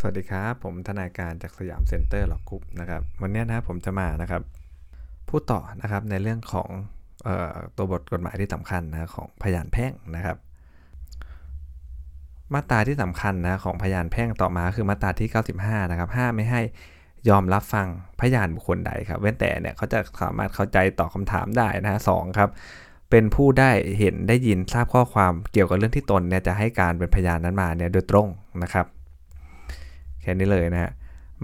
สวัสดีครับ ผมทนายการจาก Siam Center Law Group นะครับ วันนี้นะครับผมจะมานะครับ พูดต่อนะครับในเรื่องของออตัวบทกฎหมายที่สำคัญนะของพยานแพ่งนะครับ มาตราที่สำคัญนะของพยานแพ่งต่อมาคือมาตราที่ 95 นะครับห้ามไม่ให้ยอมรับฟังพยานบุคคลใดครับ เว้นแต่เนี่ยเขาจะสามารถเข้าใจตอบคำถามได้นะสองครับเป็นผู้ได้เห็นได้ยินทราบข้อความเกี่ยวกับเรื่องที่ตนเนี่ยจะให้การเป็นพยานนั้นมาเนี่ยโดยตรงนะครับ ค่นี้เลยนะฮะ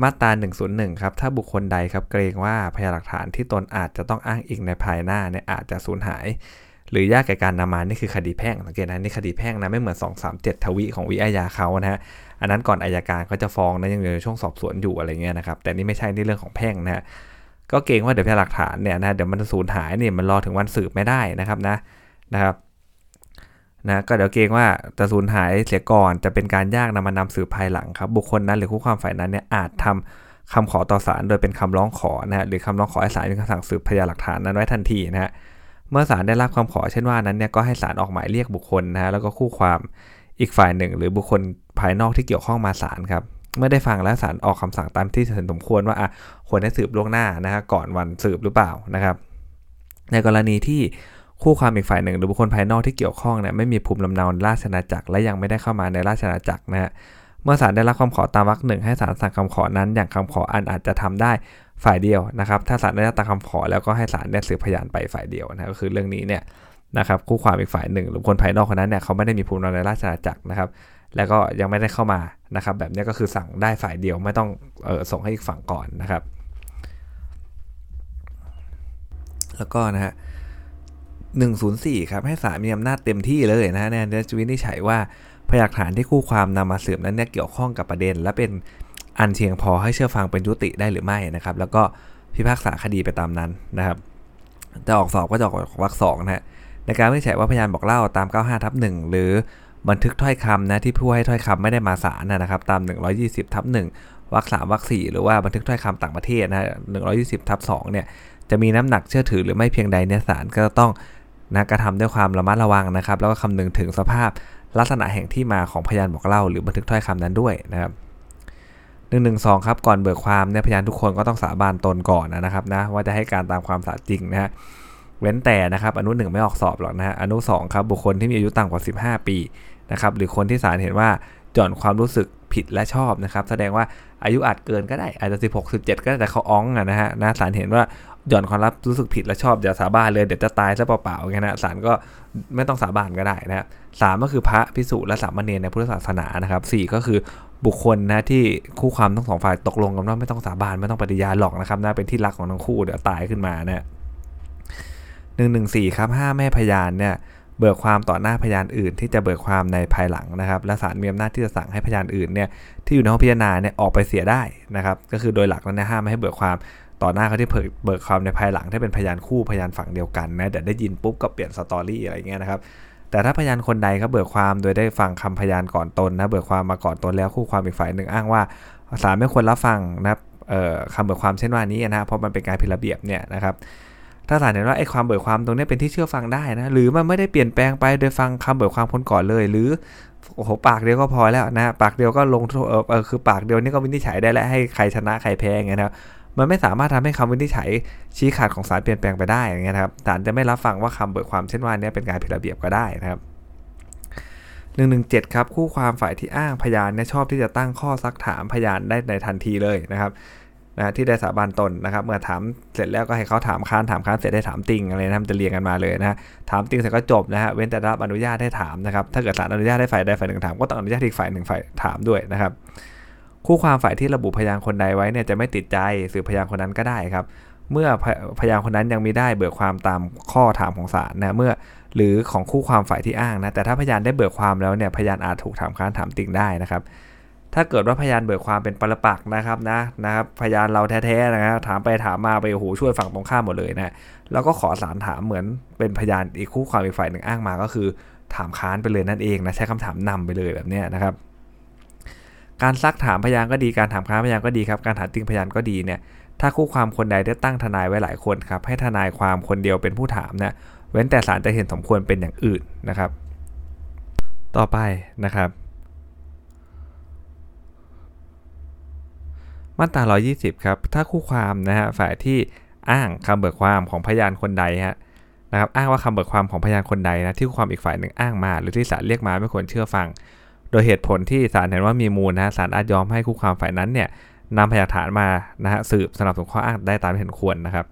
มาตรา 101 ครับ ถ้าบุคคลใดครับเกรงว่าพยานหลักฐานที่ตนอาจจะต้องอ้างอิงในภายหน้าเนี่ยอาจจะสูญหาย หรือยากแก่การนำมานี่คือคดีแพ่งสังเกตนะนี่คดีแพ่งนะไม่เหมือน 237 ทวีของวิอาญาเขานะฮะอันนั้นก่อนอายการเขาจะฟ้องนะยังอยู่ในช่วงสอบสวนอยู่อะไรเงี้ยนะครับแต่นี่ไม่ใช่นี่เรื่องของแพ่งนะฮะก็เกรงว่าเดี๋ยวพยานหลักฐานเนี่ยนะเดี๋ยวมันสูญหายเนี่ยมันรอถึงวันสืบไม่ได้นะครับนะนะครับ นะก็เดี๋ยวเกรงว่าจะสูญหายเสียก่อนจะเป็นการยากนำมานำสืบภายหลังครับ บุคคลนั้นหรือคู่ความฝ่ายนั้นเนี่ยอาจทำคำขอต่อศาลโดยเป็นคำร้องขอนะฮะหรือคำร้องขอให้ศาลมีคำสั่งสืบพยานหลักฐานนั้นไว้ทันทีนะฮะเมื่อศาลได้รับคำขอเช่นว่านั้นเนี่ยก็ให้ศาลออกหมายเรียกบุคคลนะฮะแล้วก็คู่ความอีกฝ่ายหนึ่ง หรือบุคคลภายนอกที่เกี่ยวข้องมาศาลครับเมื่อได้ฟังแล้วศาลออกคำสั่งตามที่สมควรว่าอะควรให้สืบล่วงหน้านะฮะก่อนวันสืบหรือเปล่านะครับ ในกรณีที่ คู่ความอีกฝ่ายหนึ่ง หรือบุคคลภายนอกที่เกี่ยวข้องเนี่ยไม่มีภูมิลำเนาในราชนาจักรและยังไม่ได้เข้ามาในราชนาจักรนะฮะเมื่อศาลได้รับคำขอตามวรรคหนึ่งให้ศาลสั่งคำขอนั้น อย่างคำขออันอาจจะทำได้ฝ่ายเดียวนะครับ ถ้าศาลได้รับตามคำขอแล้วก็ให้ศาลได้สืบพยานไปฝ่ายเดียวนะก็คือเรื่องนี้เนี่ยนะครับคู่ความอีกฝ่ายหนึ่ง หรือคนภายนอกคนนั้นเนี่ยเขาไม่ได้มีภูมิลำเนาในราชนาจักรนะครับ แล้วก็ยังไม่ได้เข้ามานะครับ แบบนี้ก็คือสั่งได้ฝ่ายเดียวไม่ต้องออส่งให้อีกฝั่งก่อนนะครับ แล้วก็นะฮะ 104 ครับ ให้ศาลมีอำนาจเต็มที่เลยนะฮะในการวินิจฉัยว่าพยานฐานที่คู่ความนำมาสืบนั้นเนี่ยเกี่ยวข้องกับประเด็น และเป็นอันเชียงพอให้เชื่อฟังเป็นยุติได้หรือไม่นะครับ แล้วก็พิพากษาคดีไปตามนั้นนะครับจะออกสอบก็จะออกวรรคสองนะฮะในการวินิจฉัยว่าพยานบอกเล่าตาม 95ทับ1หรือบันทึกถ้อยคำนะที่ผู้ให้ถ้อยคำไม่ได้มาศาลนะครับ ตาม 120ทับ1วรรคสามวรรคสี่หรือว่าบันทึกถ้อยคำต่างประเทศนะ120ทับ2เนี่ยจะมีน้ำหนักเชื่อถือหรือไม่เพียงใดเนี่ยศาลก็ต้อง นะกระทำด้วยความระมัดระวังนะครับ แล้วก็คำนึงถึงสภาพลักษณะแห่งที่มาของพยานบอกเล่า หรือบันทึกถ้อยคำนั้นด้วยนะครับหนึ่งหนึ่งสองครับก่อนเบิกความเนี่ยพยานทุกคนก็ต้องสาบานตนก่อนนะครับนะว่าจะให้การตามความสัตย์จริงนะฮะเว้นแต่นะครับอนุหนึ่งไม่ออกสอบหรอกนะฮะอนุ2ครับบุคคลที่มีอายุต่ำกว่า 15 ปีนะครับหรือคนที่ศาลเห็นว่าจอนความรู้สึกผิดและชอบนะครับ แสดงว่าอายุอาจเกินก็ได้อาจจะ 16 17 ก็ได้แต่เขาอ้องนะฮะนะศาลเห็นว่า หย่อนความรับรู้สึกผิดและชอบอย่าสาบานเลยเดี๋ยวจะตายซะเปล่าๆอย่างนี้นะศาลก็ไม่ต้องสาบานก็ได้นะสามก็คือพระพิสุและสามเณรในพุทธศาสนานะครับสี่ก็คือบุคคลนะที่คู่ความทั้งสองฝ่ายตกลงกันว่าไม่ต้องสาบานไม่ต้องปฏิญาณหรอกนะครับน่าเป็นที่รักของทั้งคู่เดี๋ยวตายขึ้นมานะหนึ่งหนึ่งสี่ครับห้าแม่พยานเนี่ยเบิกความต่อหน้าพยานอื่น ที่จะเบิกความในภายหลังนะครับ และศาลมีอำนาจที่จะสั่งให้พยานอื่นเนี่ยที่อยู่ในห้องพิจารณาเนี่ยออกไปเสียได้นะครับ ก็คือโดยหลักแล้วเนี่ยห้ามไม่ให้เบิกความ ต่อหน้าเขาที่เบิกความในภายหลังถ้าเป็นพยานคู่พยานฝั่งเดียวกันนะแต่ได้ยินปุ๊บก็เปลี่ยนสตอรี่อะไรเงี้ยนะครับแต่ถ้าพยานคนใดเขาเบิกความโดยได้ฟังคำพยานก่อนตนนะเบิกความมาก่อนตนแล้วคู่ความอีกฝ่ายหนึ่งอ้างว่าศาลไม่ควรรับฟังนะครับคำเบิกความเช่นว่านี้นะเพราะมันเป็นการผิดระเบียบเนี่ยนะครับถ้าศาลเห็นว่าไอ้ความเบิกความตรงนี้เป็นที่เชื่อฟังได้นะหรือมันไม่ได้เปลี่ยนแปลงไปโดยฟังคำเบิกความคนก่อนเลย หรือโอ้โหปากเดียวก็พอแล้วนะปากเดียวก็ลงเออคือปากเดียวนี่ก็วินิจฉัยได้แล้วให้ใครชนะใครแพ้ไงนะครับ มันไม่สามารถทำให้คำวินิจฉัยชี้ขาดของศาลเปลี่ยนแปลงไปได้อย่างเงี้ยครับศาลจะไม่รับฟังว่าคำเบิกความเช่นว่านี้เป็นการผิดระเบียบก็ได้นะครับหนึ่งหนึ่งเจ็ดครับคู่ความฝ่ายที่อ้างพยานเนี่ยชอบที่จะตั้งข้อซักถามพยานได้ในทันทีเลยนะครับนะที่ได้สาบานตนนะครับ เมื่อถามเสร็จแล้วก็ให้เขาถามค้านถามค้านเสร็จได้ถามติงอะไรนะจะเรียงกันมาเลยนะถามติงเสร็จก็จบนะฮะเว้นแต่รับอนุญาตให้ถามนะครับถ้าเกิดศาลอนุญาตให้ฝ่ายใดฝ่ายหนึ่งถามก็ต้องอนุญาตอีกฝ่ายหนึ่งฝ่ายถามด้วยนะครับ คู่ความฝ่ายที่ระบุพยานคนใดไว้เนี่ยจะไม่ติดใจสืบพยานคนนั้นก็ได้ครับ เมื่อพยานคนนั้นยังมีได้เบิกความตามข้อถามของศาลนะเมื่อหรือของคู่ความฝ่ายที่อ้างนะแต่ถ้าพยานได้เบิกความแล้วเนี่ยพยานอาจถูกถามค้านถามติงได้นะครับ ถ้าเกิดว่าพยานเบิกความเป็นปรปักนะครับนะนะครับพยานเราแท้ๆนะครับถามไปถามมาไปโอ้โหช่วยฝั่งตรงข้ามหมดเลยนะแล้วก็ขอสารถามเหมือนเป็นพยานอีกคู่ความอีกฝ่ายหนึ่งอ้างมาก็คือ ถามค้านไปเลยนั่นเองนะใช้คำถามนำไปเลยแบบนี้นะครับ การซักถามพยานก็ดี การถามค้านพยานก็ดีครับ การถามติงพยานก็ดีเนี่ย ถ้าคู่ความคนใดได้ตั้งทนายไว้หลายคนครับ ให้ทนายความคนเดียวเป็นผู้ถามนะ เว้นแต่ศาลจะเห็นสมควรเป็นอย่างอื่นนะครับ ต่อไปนะครับ มาตรา 120 ครับ ถ้าคู่ความนะฮะ ฝ่ายที่อ้างคำเบิกความของพยานคนใดฮะนะครับ อ้างว่าคำเบิกความของพยานคนใดนะ ที่คู่ความอีกฝ่ายหนึ่งอ้างมา หรือที่ศาลเรียกมาไม่ควรเชื่อฟัง โดยเหตุผลที่ศาลเห็นว่ามีมูลนะศาลอาจยอมให้คู่ความฝ่ายนั้นเนี่ยนำพยานฐานมานะฮะสืบสนับสนุนข้ออ้างได้ตามที่เห็นควรนะครับ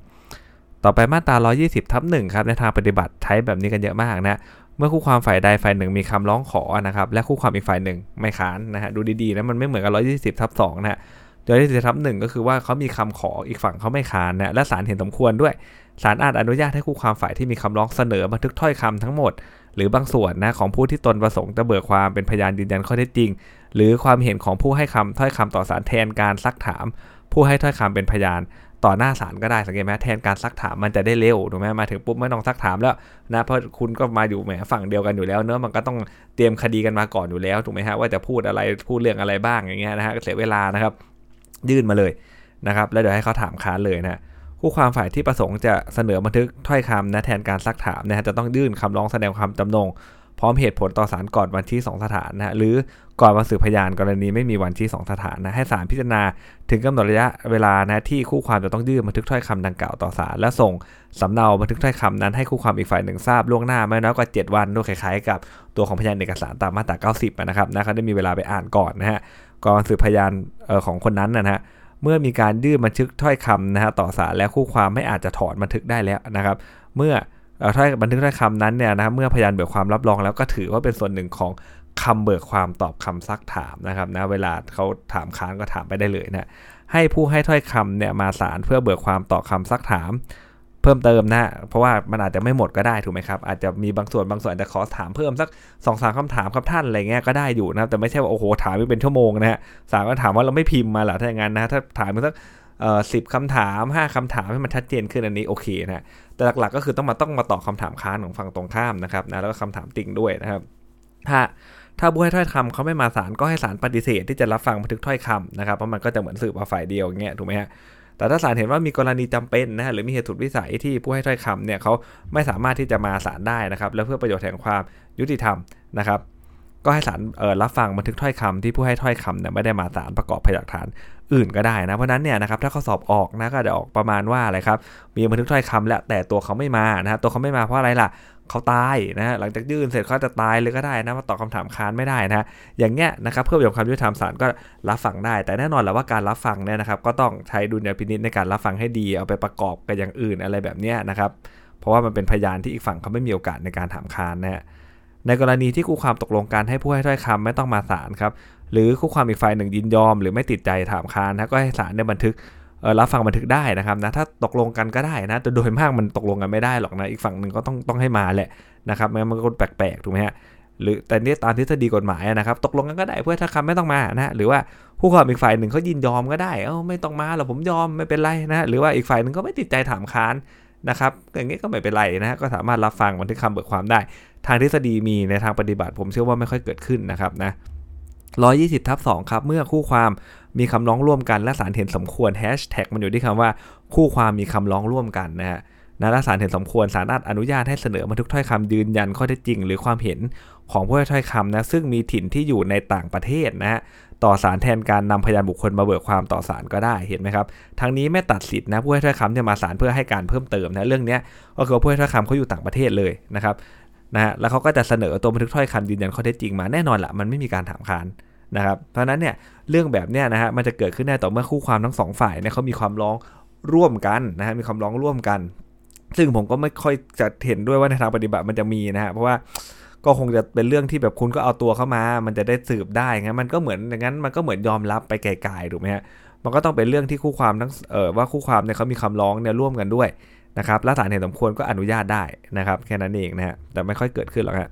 ต่อไปมาตรา 120 ทับหนึ่งครับในทางปฏิบัติใช้แบบนี้กันเยอะมากนะเมื่อคู่ความฝ่ายใดฝ่ายหนึ่งมีคำร้องขอนะครับและคู่ความอีกฝ่ายหนึ่งไม่ค้านนะฮะดูดีๆนะมันไม่เหมือนกับ120ทับ2นะฮะ120ทับหนึ่งก็คือว่าเขามีคำขออีกฝั่งเขาไม่ค้านนะและศาลเห็นสมควรด้วยศาลอาจอนุญาตให้คู่ความฝ่ายที่มีคำร้องเสนอบันทึกถ้อยคำทั้งหมด หรือบางส่วนนะของผู้ที่ตนประสงค์จะเบิกความเป็นพยานยืนยันข้อเท็จจริง หรือความเห็นของผู้ให้คำถ้อยคำต่อศาลแทนการซักถาม ผู้ให้ถ้อยคำเป็นพยานต่อหน้าศาลก็ได้สังเกตไหมแทนการซักถามมันจะได้เร็วถูกไหมมาถึงปุ๊บไม่ต้องซักถามแล้วนะเพราะคุณก็มาอยู่แหมฝั่งเดียวกันอยู่แล้วเนอะมันก็ต้องเตรียมคดีกันมาก่อนอยู่แล้วถูกไหมฮะว่าจะพูดอะไรพูดเรื่องอะไรบ้างอย่างเงี้ยนะฮะเสียเวลานะครับ ยื่นมาเลยนะครับ แล้วเดี๋ยวให้เขาถามค้านเลยนะ คู่ความฝ่ายที่ประสงค์จะเสนอบันทึกถ้อยคำนะแทนการซักถามนะฮะจะต้องยื่นคำร้องแสดงความจำนง พร้อมเหตุผลต่อศาลก่อนวันที่ 2 สถานนะฮะหรือก่อนวันสืบพยานกรณีไม่มีวันที่ 2 สถานนะให้ศาลพิจารณาถึงกำหนดระยะเวลานะที่คู่ความจะต้องยื่นบันทึกถ้อยคำดังกล่าวต่อศาลและส่งสำเนาบันทึกถ้อยคำนั้นให้คู่ความอีกฝ่ายหนึ่งทราบล่วงหน้าไม่น้อยกว่า 7 วันด้วยคล้ายๆ กับตัวของพยานเอกสารตามมาตรา 90 นะครับนะเขาได้มีเวลาไปอ่านก่อนนะฮะก่อนสืบพยานของคนนั้นนะฮะ เมื่อมีการยื่นบันทึกถ้อยคำนะฮะต่อศาลและคู่ความไม่อาจจะถอนบันทึกได้แล้วนะครับ เมื่อถ้อยบันทึกถ้อยคำนั้นเนี่ยนะเมื่อพยานเบิกความรับรองแล้วก็ถือว่าเป็นส่วนหนึ่งของคำเบิกความตอบคำซักถามนะครับนะเวลาเขาถามค้านก็ถามไปได้เลยนะให้ผู้ให้ถ้อยคำเนี่ยมาศาลเพื่อเบิกความตอบคำซักถาม เพิ่มเติมนะเพราะว่ามันอาจจะไม่หมดก็ได้ถูกไหมครับ อาจจะมีบางส่วนบางส่วนอาจจะขอถามเพิ่มสักสองสามคำถามครับท่านอะไรเงี้ยก็ได้อยู่นะแต่ไม่ใช่ว่าโอ้โหถามไปเป็นชั่วโมงนะฮะศาลก็ถามว่าเราไม่พิมพ์มาหรอถ้าอย่างนั้นนะถ้าถามไปสักเอ่อสิบคำถาม 5คำถามให้มันชัดเจนขึ้นอันนี้โอเคนะแต่หลักๆก็คือต้องมาต้องมาตอบคาถามค้านของฝั่งตรงข้ามนะครับนะแล้วก็คำถามติ่งด้วยนะครับถ้าถ้าผู้ให้ถ้อยคำเขาไม่มาศาลก็ให้ศาลปฏิเสธที่จะรับฟังบันทึกถ้อยคำนะครับเพราะมันก็จะเหมือนสืบมาฝ่ายเดียวอย่างเงี้ยถูกไหมฮะ แต่ถ้าศาลเห็นว่ามีกรณีจำเป็นนะฮะหรือมีเหตุสุดวิสัยที่ผู้ให้ถ้อยคำเนี่ยเขาไม่สามารถที่จะมาศาลได้นะครับ แล้วเพื่อประโยชน์แห่งความยุติธรรมนะครับ ก็ให้ศาลรับฟังบันทึกถ้อยคำที่ผู้ให้ถ้อยคำเนี่ยไม่ได้มาศาลประกอบพยานฐานอื่นก็ได้นะเพราะนั้นเนี่ยนะครับถ้าเขาสอบออกนะก็จะออกประมาณว่าอะไรครับมีบันทึกถ้อยคำแล้วแต่ตัวเขาไม่มานะตัวเขาไม่มาเพราะอะไรล่ะเขาตายนะหลังจากยื่นเสร็จเขาจะตายเลยก็ได้นะมาตอบคาถามค้านไม่ได้นะอย่างเงี้ยนะครับเพื่อประโยชน์ความยุติธรรมศาลก็รับฟังได้ แต่แน่นอนแหละว่าการรับฟังเนี่ยนะครับก็ต้องใช้ดุลยพินิจในการรับฟังให้ดีเอาไปประกอบกับอย่างอื่นอะไรแบบเนี้ยนะครับเพราะว่ามันเป็นพยานที่อีกฝั่งเขาไม่มีโอกาสในการถามค้านนะฮะในกรณีที่คู่ความตกลงกันให้ผู้ให้ถ้อยคำไม่ต้องมาศาลครับหรือคู่ความอีกฝ่ายหนึ่งยินยอม หรือไม่ติดใจถามค้านนะก็ให้ศาลในบันทึก รับฟังบันทึกได้นะครับนะถ้าตกลงกันก็ได้นะแต่โดยมากมันตกลงกันไม่ได้หรอกนะอีกฝั่งหนึ่งก็ต้องต้องให้มาแหละนะครับไม่งั้นมันก็แปลกๆถูกไหมฮะหรือแต่นี่ตามทฤษฎีกฎหมายนะครับ ตกลงกันก็ได้เพื่อถ้าคำไม่ต้องมานะหรือว่าผู้ความอีกฝ่ายหนึ่งเขายินยอมก็ได้เออไม่ต้องมาหรอกผมยอมไม่เป็นไรนะหรือว่าอีกฝ่ายหนึ่งก็ไม่ติดใจถามค้านนะครับอย่างนี้ก็ไม่เป็นไรนะก็สามารถรับฟังบันทึกคำเบิกความได้ ทางทฤษฎีมีในทางปฏิบัติ ผมเชื่อว่าไม่ค่อยเกิดขึ้นนะครับนะ120ทับ2ครับ เมื่อคู่ความ มีคำร้องร่วมกันและศาลเห็นสมควรแฮชแท็กมันอยู่ที่คำว่าคู่ความมีคำร้องร่วมกันนะฮะนะและศาลเห็นสมควรศาลอาจอนุญาตให้เสนอบันทึกถ้อยคำยืนยันข้อเท็จจริง หรือความเห็นของผู้ให้ถ้อยคำนะซึ่งมีถิ่นที่อยู่ในต่างประเทศนะฮะต่อศาลแทนการนำพยานบุคคลมาเบิกความต่อศาลก็ได้เห็นไหมครับทั้งนี้ไม่ตัดสิทธินะผู้ให้ถ้อยคำจะมาศาลเพื่อให้การเพิ่มเติมนะเรื่องนี้ก็คือผู้ให้ถ้อยคำเขาอยู่ต่างประเทศเลยนะครับนะฮะแล้วเขาก็จะเสนอตัวบันทึกถ้อยคำยืนยันข้อเท็จจริงมาแน่นอนละมันไม่มีการถามค้าน นะครับเพราะนั้นเนี่ยเรื่องแบบเนี้ยนะฮะมันจะเกิดขึ้นได้ต่อเมื่อคู่ความทั้งสองฝ่ายเนี่ยเขามีความร้องร่วมกันนะฮะมีความร้องร่วมกัน ซึ่งผมก็ไม่ค่อยจะเห็นด้วยว่าในทางปฏิบัติมันจะมีนะฮะเพราะว่าก็คงจะเป็นเรื่องที่แบบคุณก็เอาตัวเข้ามา มันจะได้สืบได้งั้นมันก็เหมือนอย่างนั้นมันก็เหมือนยอมรับไปไกลๆถูกไหมฮะมันก็ต้องเป็นเรื่องที่คู่ความทั้งเออว่าคู่ความเนี่ยเขามีคำร้องเนี่ยร่วมกันด้วยนะครับและศาลเห็นสมควรก็อนุญาตได้นะครับ แค่นั้นเองนะฮะแต่ไม่ค่อยเกิดขึ้นหรอกฮะ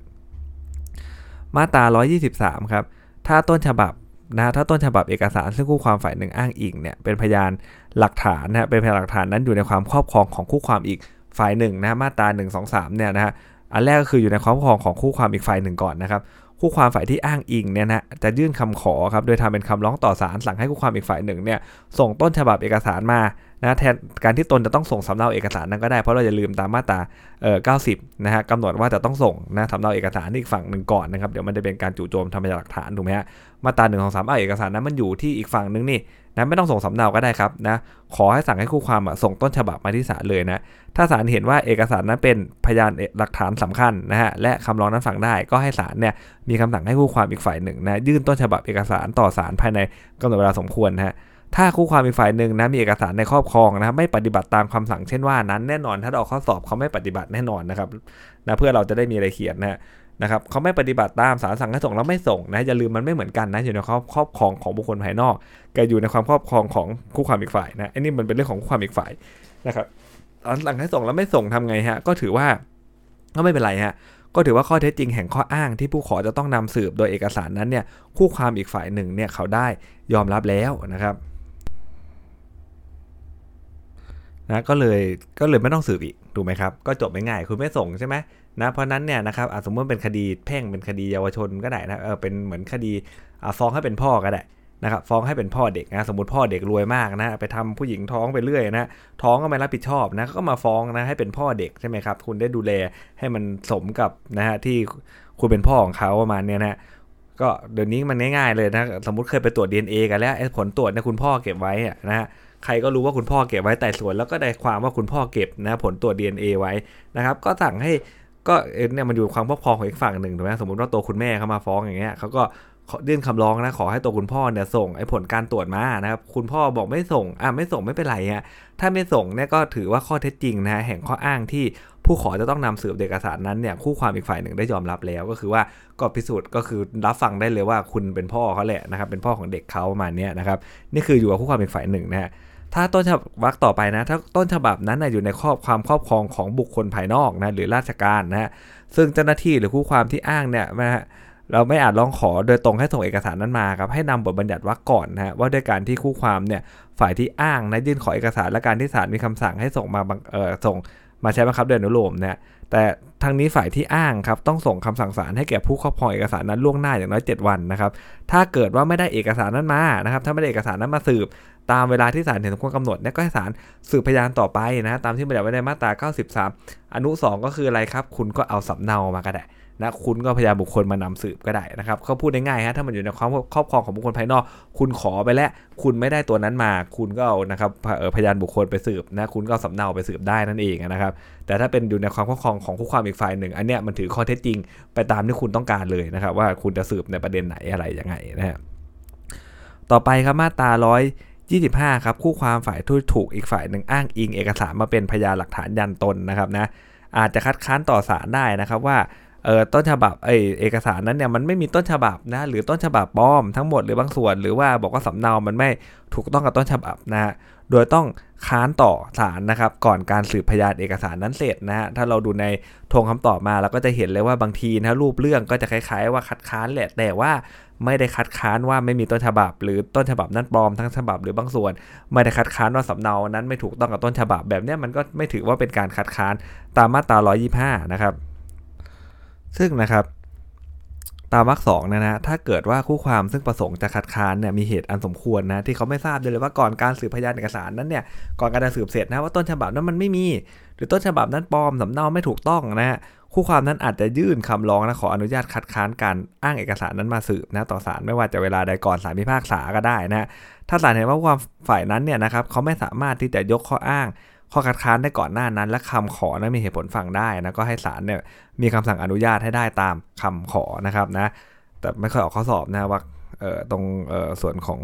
มาตรา 123 ครับ ถ้าต้นฉบับนะถ้าต้นฉบับเอกสารซึ่งคู่ความฝ่ายหนึ่งอ้างอิงเนี่ยเป็นพยานหลักฐานนะเป็นพยานหลักฐานนั้นอยู่ในความครอบครองของคู่ความอีกฝ่ายหนึ่งนะมาตรา1 2 3เนี่ยนะฮะอันแรกก็คืออยู่ในความครอบครองของคู่ความอีกฝ่ายหนึ่งก่อนนะครับคู่ความฝ่ายที่อ้างอิงเนี่ยนะจะยื่นคำขอครับโดยทำเป็นคำร้องต่อศาลสั่งให้คู่ความอีกฝ่ายหนึ่งเนี่ยส่งต้นฉบับเอกสารมา นะแทนการที่ตนจะต้องส่งสำเนาเอกสารนั้นก็ได้เพราะเราจะลืมตามมาตราเอ่อ90นะฮะกำหนดว่าจะต้องส่งนะสำเนาเอกสารอีกฝั่งหนึ่งก่อนนะครับเดี๋ยวมันจะเป็นการจู่โจมทำพยานหลักฐานถูกไหมฮะมาตราหนึ่งของสามเอาเอกสารนั้นมันอยู่ที่อีกฝั่งนึงนี่นะไม่ต้องส่งสำเนาก็ได้ครับนะขอให้สั่งให้คู่ความส่งต้นฉบับมาที่ศาลเลยนะถ้าศาลเห็นว่าเอกสารนั้นเป็นพยานหลักฐานสำคัญนะฮะและคำร้องนั้นฟังได้ก็ให้ศาลเนี่ยมีคำสั่งให้คู่ความอีกฝ่ายหนึ่งนะยื่นต้นฉบับเอกสารต่อศาลภายในกำหนดเวลาสมควรนะฮะ ถ้าคู่ความอีกฝ่ายหนึ่งนะมีเอกสารในครอบครองนะครับไม่ปฏิบัติตามคำสั่งเช่นว่านั้นแน่นอนถ้าออกข้อสอบเขาไม่ปฏิบัติแน่นอนนะครับนะเพื่อเราจะได้มีอะไรเขียนนะนะครับเขาไม่ปฏิบัติตามสารสั่งให้ส่งแล้วไม่ส่งนะอย่าลืมมันไม่เหมือนกันนะอยู่ในครอบครอบครองของบุคคลภายนอกกับอยู่ในความครอบครองของคู่ความอีกฝ่ายนะอันนี้มันเป็นเรื่องของคู่ความอีกฝ่ายนะครับตอนสั่งให้ส่งแล้วไม่ส่งทำไงฮะก็ถือว่าก็ไม่เป็นไรฮะก็ถือว่าข้อเท็จจริงแห่งข้ออ้างที่ผู้ขอจะต้องนำสืบโดยเอกสารนั้นเนี่ยคู่ความอีกฝ่ายหนึ่งเนี่ยเขาได้ยอมรับแล้วนะครับ นะก็เลยก็เลยไม่ต้องสืบอีกถูกไหมครับก็จบง่ายๆคุณไม่ส่งใช่ไหมนะเพราะนั้นเนี่ยนะครับสมมติเป็นคดีแพ่งเป็นคดีเยาวชนก็ได้นะเออเป็นเหมือนคดีฟ้องให้เป็นพ่อก็ได้นะครับฟ้องให้เป็นพ่อเด็กนะสมมติพ่อเด็กรวยมากนะไปทำผู้หญิงท้องไปเรื่อยนะท้องก็ไม่รับผิดชอบนะก็มาฟ้องนะให้เป็นพ่อเด็กใช่ไหมครับคุณได้ดูแลให้มันสมกับนะฮะที่คุณเป็นพ่อของเขาประมาณนี้นะก็เดี๋ยวนี้มันง่ายๆเลยนะสมมติเคยไปตรวจ DNA กันแล้วผลตรวจเนี่ยคุณพ่อเก็บไว้นะฮะ ใครก็รู้ว่าคุณพ่อเก็บไว้แต่ส่วนแล้วก็ได้ความว่าคุณพ่อเก็บนะผลตรวจ DNA ไว้นะครับ ก็สั่งให้ก็เนี่ยมันอยู่ความครอบครองของอีกฝั่งหนึ่งถูกไหมสมมติว่าตัวคุณแม่เขามาฟ้องอย่างเงี้ยเขาก็ยื่นคำร้องนะขอให้ตัวคุณพ่อเนี่ยส่งไอ้ผลการตรวจมานะครับคุณพ่อบอกไม่ส่งอะไม่ส่งไม่เป็นไรฮะถ้าไม่ส่งเนี่ยก็ถือว่าข้อเท็จจริงนะแห่งข้ออ้างที่ผู้ขอจะต้องนำสืบเอกสารนั้นเนี่ยคู่ความอีกฝ่ายหนึ่งได้ยอมรับแล้วก็คือว่าก็พิสูจน์ก็คือรับฟังได้เลยว่าคุณเป็นพ่อเขาแหละนะครับเป็นพ่อของเด็กเขาประมาณนี้นะครับนี่คืออยู่กับคู่ความอีกฝ่ายหนึ่งนะฮะ ถ้าต้นฉบับวักต่อไปนะ ถ้าต้นฉบับนั้นนะอยู่ในครอบความครอบครองของบุคคลภายนอกนะหรือราชการนะฮะซึ่งเจ้าหน้าที่หรือคู่ความที่อ้างเนี่ยนะฮะเราไม่อาจร้องขอโดยตรงให้ส่งเอกสารนั้นมาครับให้นำบทบัญญัติวักก่อนนะฮะว่าด้วยการที่คู่ความเนี่ยฝ่ายที่อ้างนะยื่นขอเอกสารและการที่ศาลมีคำสั่งให้ส่งมาเอ่อส่งมาใช้บังคับโดยอนุโลมเนี่ยแต่ทางนี้ฝ่ายที่อ้างครับต้องส่งคำสั่งศาลให้แก่ผู้ครอบครองเอกสารนั้นล่วงหน้าอย่างน้อย 7 วันนะครับถ้าเกิดว่าไม่ได้เอกสารนั้นมานะครับถ้าไม่ได้เอกสารนั้นมาสืบตามเวลาที่ศาลเห็นสมควรกำหนดเนี่ยก็ให้ศาลสืบพยานต่อไปนะตามที่บัญญัติไว้ในมาตรา 93 อนุ 2 ก็คืออะไรครับ คุณก็เอาสำเนามาก็ได้นะคุณก็พยานบุคคลมานำสืบก็ได้นะครับเขาพูดง่ายๆฮะถ้ามันอยู่ในความครอบครองของบุคคลภายนอก คุณขอไปแล้ว คุณไม่ได้ตัวนั้นมา คุณก็เอานะครับพยานบุคคลไปสืบนะคุณก็สำเนาไปสืบได้นั่นเองนะครับ แต่ถ้าเป็นอยู่ในความครอบครองของคู่ความอีกฝ่ายหนึ่ง อันเนี้ยมันถือข้อเท็จจริงไปตามที่คุณต้องการเลยนะครับ ว่าคุณจะสืบในประเด็นไหนอะไรยังไงนะฮะต่อไปครับมาตรา 25 ครับ คู่ความฝ่ายที่ถูกอีกฝ่ายหนึ่งอ้างอิงเอกสารมาเป็นพยานหลักฐานยันตนนะครับนะอาจจะคัดค้านต่อศาลได้นะครับว่าเออต้นฉบับเอเอกสารนั้นเนี่ยมันไม่มีต้นฉบับนะหรือต้นฉบับปลอมทั้งหมดหรือบางส่วนหรือว่าบอกว่าสำเนามันไม่ถูกต้องกับต้นฉบับนะ โดยต้องค้านต่อศาลนะครับ ก่อนการสืบพยานเอกสารนั้นเสร็จนะฮะถ้าเราดูในทงคำตอบมาเราก็จะเห็นเลยว่าบางทีนะรูปเรื่องก็จะคล้ายๆ ว่าคัดค้านแหละแต่ว่าไม่ได้คัดค้านว่าไม่มีต้นฉบับ หรือต้นฉบับนั้นปลอมทั้งฉบับหรือบางส่วน ไม่ได้คัดค้านว่าสำเนานั้นไม่ถูกต้องกับต้นฉบับแบบนี้มันก็ไม่ถือว่าเป็นการคัดค้านตามมาตรา 125 นะครับ ซึ่งนะครับ ตามวรรคสองนะนะถ้าเกิดว่าคู่ความซึ่งประสงค์จะคัดค้านเนี่ยมีเหตุอันสมควรนะที่เขาไม่ทราบเลยว่าก่อนการสืบพยานเอกสารนั้นเนี่ยก่อนการสืบเสร็จนะว่าต้นฉบับนั้นมันไม่มี หรือต้นฉบับนั้นปลอมสำเนาไม่ถูกต้องนะฮะคู่ความนั้นอาจจะยื่นคำร้องนะขออนุญาตคัดค้านการอ้างเอกสารนั้นมาสืบนะต่อศาลไม่ว่าจะเวลาใดก่อนศาลพิพากษาก็ได้นะถ้าศาลเห็นว่าความฝ่ายนั้นเนี่ยนะครับเขาไม่สามารถที่จะยกข้ออ้าง ข้อคัดค้านได้ก่อนหน้านั้น และคำขอนั้นมีเหตุผลฟังได้นะก็ให้ศาลเนี่ยมีคำสั่งอนุญาตให้ได้ตามคำขอนะครับนะแต่ไม่ค่อยออกข้อสอบนะว่าตรงส่วนของ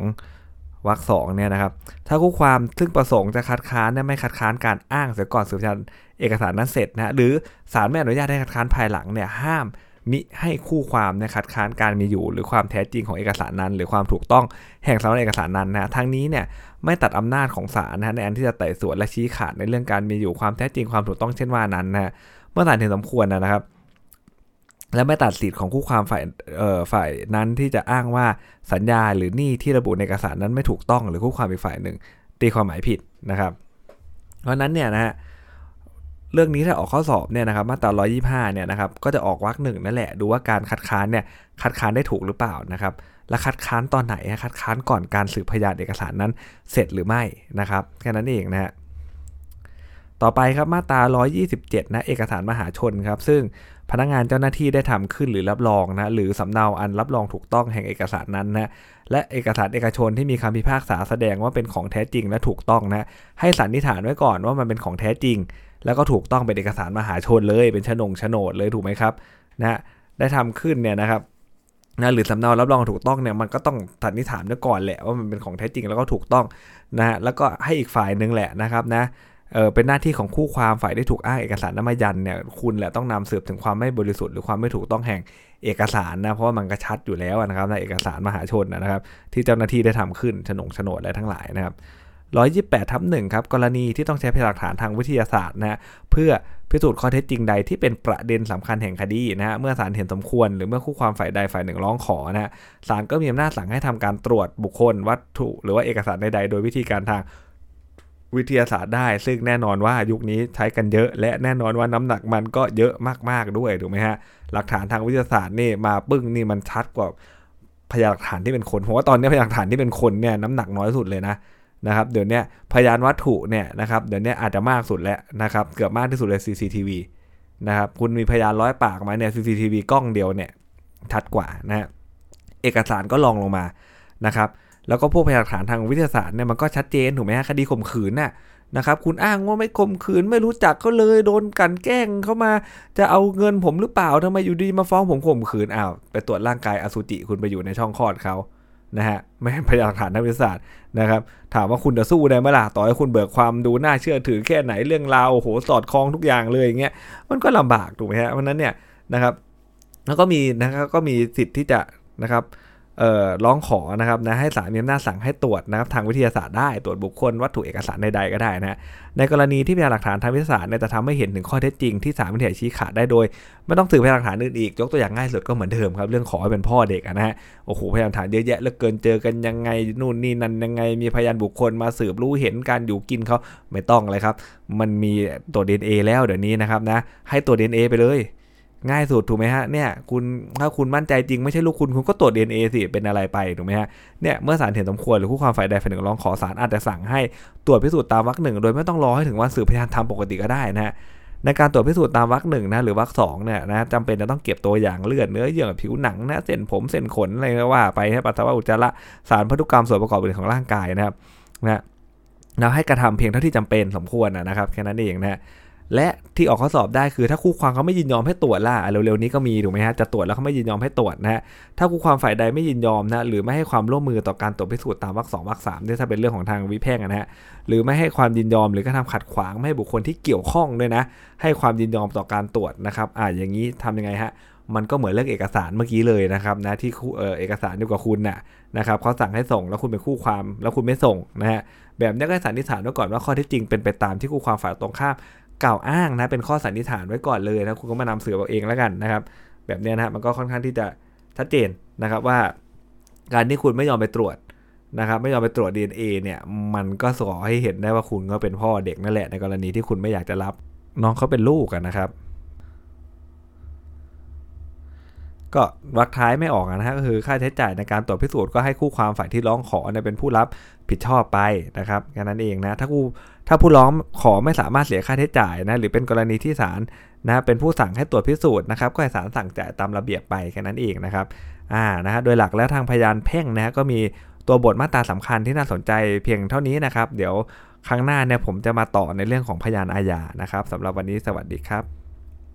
วรรคสองเนี่ยนะครับถ้าคู่ความซึ่งประสงค์จะคัดค้านเนี่ยไม่คัดค้านการอ้างเสียก่อนสืบพยานเอกสารนั้นเสร็จนะหรือศาลไม่อนุญาตให้คัดค้านภายหลังเนี่ยห้าม มิให้คู่ความเนี่ยคัดค้านการมีอยู่ หรือความแท้จริงของเอกสารนั้น หรือความถูกต้องแห่งสำนักเอกสารนั้นนะทั้งนี้เนี่ยไม่ตัดอำนาจของศาลนะในอันที่จะไต่สวนและชี้ขาดในเรื่องการมีอยู่ความแท้จริงความถูกต้องเช่นว่านั้นนะเมื่อศาลเห็นสมควรนะครับและไม่ตัดสิทธิ์ของคู่ความฝ่ายเอ่อฝ่ายนั้นที่จะอ้างว่าสัญญาหรือหนี้ที่ระบุในเอกสารนั้นไม่ถูกต้องหรือคู่ความอีกฝ่ายหนึ่งตีความหมายผิดนะครับ เพราะนั้นเนี่ยนะฮะ เรื่องนี้ถ้าออกข้อสอบเนี่ยนะครับมาตรา125เนี่ยนะครับก็จะออกวรรคหนึ่งนั่นแหละดูว่าการคัดค้านเนี่ยคัดค้านได้ถูกหรือเปล่านะครับและคัดค้านตอนไหนคัดค้านก่อนการสืบพยานเอกสารนั้นเสร็จหรือไม่นะครับแค่นั้นเองนะฮะต่อไปครับมาตรา 127 นะเอกสารมหาชนครับซึ่งพนักงานเจ้าหน้าที่ได้ทำขึ้นหรือรับรองนะหรือสำเนาอันรับรองถูกต้องแห่งเอกสารนั้นนะและเอกสารเอกชนที่มีคำพิพากษาแสดงว่าเป็นของแท้จริงและถูกต้องนะให้สันนิษฐานไว้ก่อนว่ามันเป็นของแท้จริง แล้วก็ถูกต้องเป็นเอกสารมหาชนเลยเป็นโฉนงโฉนดเลยถูกไหมครับนะได้ทำขึ้นเนี่ยนะครับนะหรือสำเนารับรองถูกต้องเนี่ยมันก็ต้องสันนิษฐานไว้ก่อนแหละว่ามันเป็นของแท้จริงแล้วก็ถูกต้องนะฮะแล้วก็ให้อีกฝ่ายหนึ่งแหละนะครับนะเออเป็นหน้าที่ของคู่ความฝ่ายที่ถูกอ้างเอกสารนำมายันเนี่ยคุณแหละต้องนำสืบถึงความไม่บริสุทธิ์หรือความไม่ถูกต้องแห่งเอกสารนะเพราะว่ามันกระชัดอยู่แล้วนะครับในเอกสารมหาชนนะครับ ที่เจ้าหน้าที่ได้ทำขึ้นฉนงโฉนดอะไรทั้งหลายนะครับ 128ทับหนึ่งครับกรณีที่ต้องใช้พยานหลักฐานทางวิทยาศาสตร์นะเพื่อพิสูจน์ข้อเท็จจริงใดที่เป็นประเด็นสำคัญแห่งคดีนะฮะเมื่อศาลเห็นสมควรหรือเมื่อคู่ความฝ่ายใดฝ่ายหนึ่งร้องขอนะฮะศาลก็มีอำนาจสั่งให้ทำการตรวจบุคคล วัตถุหรือว่าเอกสารใดๆ โดยวิธีการทางวิทยาศาสตร์ได้ ซึ่งแน่นอนว่ายุคนี้ใช้กันเยอะ และแน่นอนว่าน้ำหนักมันก็เยอะมากๆด้วยถูกไหมฮะหลักฐานทางวิทยาศาสตร์นี่มาปึ้งนี่มันชัดกว่าพยานหลักฐานที่เป็นคนผมว่าตอนนี้พยานหลักฐานที่เป็นคนเนี่ยน้ำหนักน้อยสุดเลยนะ นะครับเดี๋ยวนี้พยานวัตถุเนี่ยนะครับเดี๋ยวนี้อาจจะมากสุดแล้วนะครับเกือบมากที่สุดเลย CCTV นะครับคุณมีพยานร้อยปากมาเนี่ย CCTV กล้องเดียวเนี่ยชัดกว่านะเอกสารก็ลองลงมานะครับแล้วก็พวกพยานหลักฐานทางวิทยาศาสตร์เนี่ยมันก็ชัดเจนถูกไหมฮะคดีข่มขืนน่ะนะครับคุณอ้างว่าไม่ข่มขืนไม่รู้จักเขาเลยโดนกันแกล้งเข้ามาจะเอาเงินผมหรือเปล่าทำไมอยู่ดีมาฟ้องผมข่มขืนอ้าวไปตรวจร่างกายอสุจิคุณไปอยู่ในช่องคลอดเขา นะฮะไม่พยานหลักฐานทางวิทยาศาสตร์นะครับ ถามว่าคุณจะสู้ได้ไหมล่ะต่อให้คุณเบิกความดูน่าเชื่อถือแค่ไหนเรื่องราวโอ้โหสอดคล้องทุกอย่างเลยอย่างเงี้ยมันก็ลำบากถูกไหมฮะเพราะนั้นเนี่ยนะครับแล้วก็มีนะครับก็มีสิทธิ์ที่จะนะครับ ร้องขอนะครับนะให้ศาลมีอำนาจสั่งให้ตรวจนะครับทางวิทยาศาสตร์ได้ตรวจบุคคลวัตถุเอกสารใดๆก็ได้นะในกรณีที่พยานหลักฐานทางวิทยาศาสตร์เนี่ยจะทำให้เห็นถึงข้อเท็จจริงที่ศาลวิทยาชี้ขาดได้โดย ไม่ต้องสืบพยานหลักฐานอื่นอีกยกตัวอย่างง่ายสุดก็เหมือนเดิมครับเรื่องขอให้เป็นพ่อเด็กนะฮะโอ้โหพยานหลักฐานเยอะแยะเหลือเกินเจอกันยังไงนู่นนี่นั่นยังไง มีพยานบุคคลมาสืบรู้เห็นการอยู่กินเขาไม่ต้องเลยครับ มันมีตัว DNA แล้วเดี๋ยวนี้นะครับนะให้ตัว DNA ไปเลย ง่ายสุดถูกไหมฮะเนี่ยคุณถ้าคุณมั่นใจจริงไม่ใช่ลูกคุณคุณก็ตรวจ DNA สิเป็นอะไรไปถูกไหมฮะเนี่ยเมื่อศาลเห็นสมควรหรือคู่ความฝ่ายใดฝ่ายหนึ่งร้องขอศาลอาจจะสั่งให้ตรวจพิสูจน์ตามวรรคหนึ่งโดยไม่ต้องรอให้ถึงวันสืบพยานทำปกติก็ได้นะฮะในการตรวจพิสูจน์ตามวรรคหนึ่งนะหรือวรรคสองเนี่ยนะจำเป็นจะต้องเก็บตัวอย่างเลือดเนื้อเยื่อผิวหนังนะเส้นผมเส้นขนอะไรก็ว่าไปนะปัสสาวะอุจจาระสารพันธุกรรมส่วนประกอบอื่นของร่างกายนะครับนะแล้วให้กระทำเพียงเท่าที่จำเป็นสมควรนะครับแค่นั้นเองนะ และที่ออกข้อสอบได้คือถ้าคู่ความเขาไม่ยินยอมให้ตรวจล่ะเร็วๆนี้ก็มีถูกไหมฮะจะตรวจแล้วเขาไม่ยินยอมให้ตรวจนะฮะถ้าคู่ความฝ่ายใดไม่ยินยอมนะหรือไม่ให้ความร่วมมือต่อการตรวจพิสูจน์ตามวรรคสองวรรคสามนี่ถ้าเป็นเรื่องของทางวิแพ่งนะฮะหรือไม่ให้ความยินยอมหรือกระทำขัดขวางไม่ให้บุคคลที่เกี่ยวข้องด้วยนะ ให้ความยินยอมต่อการตรวจนะครับอ่าอย่างนี้ทำยังไงฮะมันก็เหมือนเรื่องเอกสารเมื่อกี้เลยนะครับนะที่เออเอกสารอยู่กับคุณน่ะนะครับเขาสั่งให้ส่งแล้วคุณเป็นคู่ความแล้วคุณไม่ส่งนะฮะแบบนี้ก็สันนิษฐานไว้ก่อนว่าข้อท็จจริงเป็นไปตามที่คู่ความฝ่ายตรงข้าม กล่าวอ้างนะเป็นข้อสันนิษฐานไว้ก่อนเลยนะคุณก็มานำเสือเอาเองแล้วกันนะครับ แบบนี้นะมันก็ค่อนข้างที่จะชัดเจนนะครับว่า การที่คุณไม่ยอมไปตรวจนะครับ ไม่ยอมไปตรวจ DNA เนี่ยมันก็สอให้เห็นได้ว่าคุณก็เป็นพ่อเด็กนั่นแหละในกรณีที่คุณไม่อยากจะรับน้องเขาเป็นลูกกันนะครับ ก็วักท้ายไม่ออกนะฮะก็คือค่าใช้จ่ายในการตรวจพิสูจน์ก็ให้คู่ความฝ่ายที่ร้องขอเนี่ยเป็นผู้รับผิดชอบไปนะครับแค่นั้นเองนะถ้าคู่ถ้าผู้ร้องขอไม่สามารถเสียค่าใช้จ่ายนะหรือเป็นกรณีที่ศาลนะเป็นผู้สั่งให้ตรวจพิสูจน์นะครับก็ให้ศาลสั่งจ่ายตามระเบียบไปแค่นั้นเองนะครับอ่านะฮะโดยหลักแล้วทางพยานเพ่งนะก็มีตัวบทมาตราสำคัญที่น่าสนใจเพียงเท่านี้นะครับ เดี๋ยวครั้งหน้าเนี่ยผมจะมาต่อในเรื่องของพยานอาญานะครับสำหรับวันนี้สวัสดีครับ